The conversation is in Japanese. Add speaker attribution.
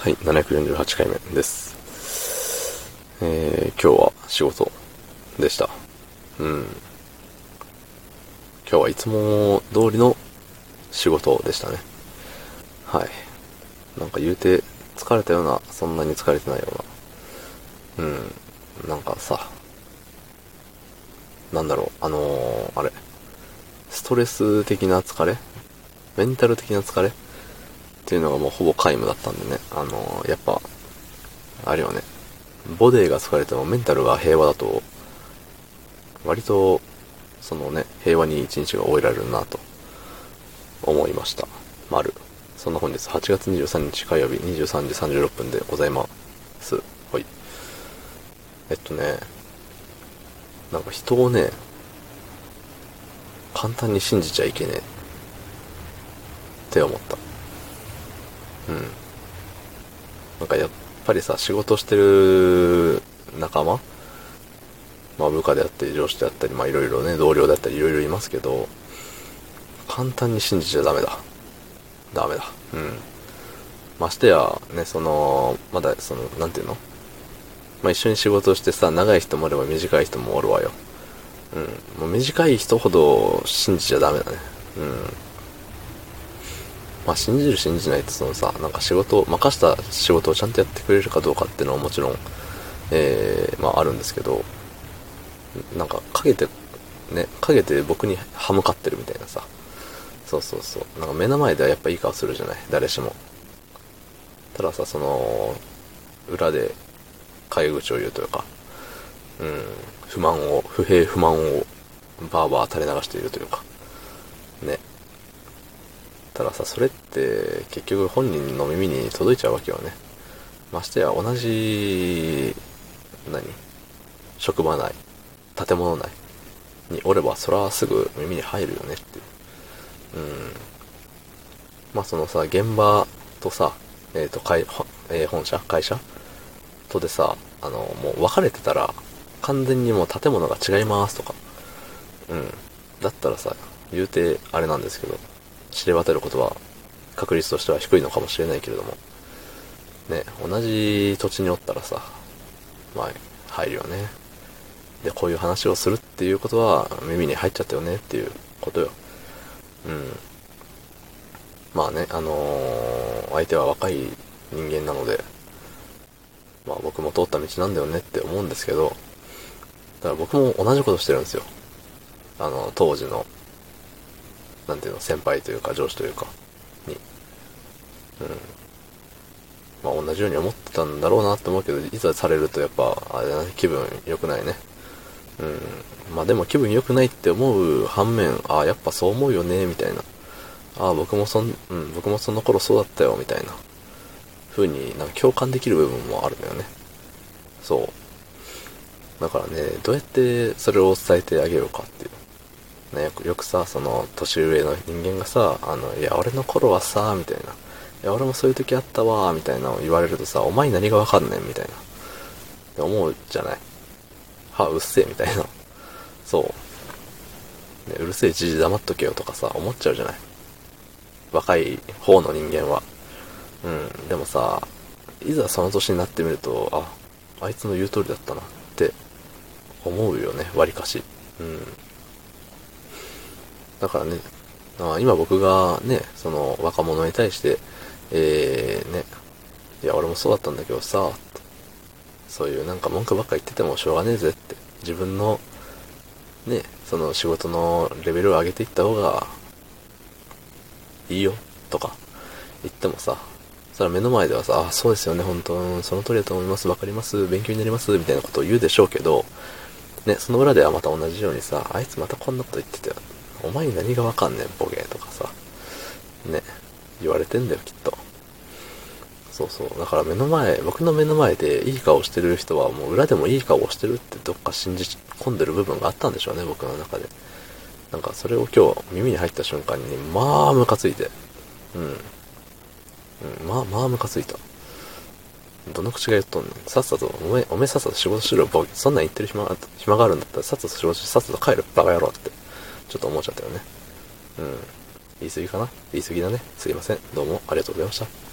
Speaker 1: はい、748回目です。えー、今日は仕事でした。うん。今日はいつも通りの仕事でしたね。はい。なんか言うて疲れたような、そんなに疲れてないような。うん。なんかさ、なんだろう、あのー、あれ。ストレス的な疲れ？メンタル的な疲れ？っていうのがもうほぼ皆無だったんでね、あのー、やっぱ、あれよね、ボディが疲れてもメンタルが平和だと、割と、そのね、平和に一日が終えられるなと、思いました。丸。そんな本日8月23日火曜日23時36分でございます。はい。えっとね、なんか人をね、簡単に信じちゃいけねえって思った。うん。なんかやっぱりさ、仕事してる仲間まあ部下であったり上司であったり、まあいろいろね、同僚であったりいろいろいますけど、簡単に信じちゃダメだ。ダメだ。うん。ましてや、ね、その、まだ、その、なんていうの？まあ一緒に仕事してさ、長い人もおれば短い人もおるわよ。うん。もう短い人ほど信じちゃダメだね。うん。まあ信じる信じないってそのさ、なんか仕事、任した仕事をちゃんとやってくれるかどうかっていうのはもちろん、えー、まああるんですけど、なんか陰て、ね、陰て僕に歯向かってるみたいなさ。そうそうそう。なんか目の前ではやっぱいい顔するじゃない誰しも。たださ、その、裏で、陰口を言うというか、うん、不満を、不平不満をバーバー垂れ流しているというか、ね。たださ、それって結局本人の耳に届いちゃうわけよね。ましてや同じ、何？職場内、建物内におればそらすぐ耳に入るよねってう。ん。まあそのさ、現場とさ、えっ、と、会、えー本社？会社？とでさ、あの、もう分かれてたら、完全にもう建物が違いますとか。うん。だったらさ、言うてあれなんですけど、知れ渡ることは確率としては低いのかもしれないけれども、ね、同じ土地におったらさ、まあ、入るよね。で、こういう話をするっていうことは耳に入っちゃったよねっていうことよ。うん。まあね、あのー相手は若い人間なので、まあ僕も通った道なんだよねって思うんですけど、だから僕も同じことしてるんですよ。あの、当時の、なんていうの、先輩というか上司というか、に。うん。まあ同じように思ってたんだろうなって思うけど、いざされるとやっぱ、あれだね、気分良くないね。うん。まあでも気分良くないって思う反面、ああ、やっぱそう思うよね、みたいな。ああ、僕もそん、うん、僕もその頃そうだったよ、みたいな。風になんか共感できる部分もあるんだよね。そう。だからね、どうやってそれを伝えてあげようかっていう。ね、よくよくさ、その、年上の人間がさ、あの、いや、俺の頃はさ、みたいな。いや、俺もそういう時あったわ、みたいなのを言われるとさ、お前何がわかんねん、みたいな。って思うじゃない。は、うっせえ、みたいな。そう。ね、うるせえ、じじ黙っとけよとかさ、思っちゃうじゃない。若い方の人間は。うん。でもさ、いざその年になってみると、あ、あいつの言う通りだったなって思うよね、割かし。うん。だからね、あ今僕がね、その若者に対して、えー、ね、いや、俺もそうだったんだけどさ、そういうなんか文句ばっか言っててもしょうがねえぜって、自分の、ね、その仕事のレベルを上げていった方が、いいよ、とか言ってもさ、それは目の前ではさ、あ、そうですよね、本当その通りだと思います、わかります、勉強になります、みたいなことを言うでしょうけど、ね、その裏ではまた同じようにさ、あいつまたこんなこと言ってて、お前に何がわかんねん、ボケとかさ、ね、言われてんだよ、きっと。そうそう。だから目の前、僕の目の前でいい顔してる人はもう裏でもいい顔してるってどっか信じ込んでる部分があったんでしょうね、僕の中で。なんかそれを今日耳に入った瞬間に、まあムカついて。うん。うん、まあまあムカついた。どの口が言っとんねん。さっさと、おめえ、おめさっさと仕事しろ、ボケ。そんなん言ってる暇が暇があるんだったら、さっさと仕事し、さっさと帰る、バカ野郎って。ちょっと思っちゃったよね。うん。言い過ぎかな？言い過ぎだね。すいません。どうもありがとうございました。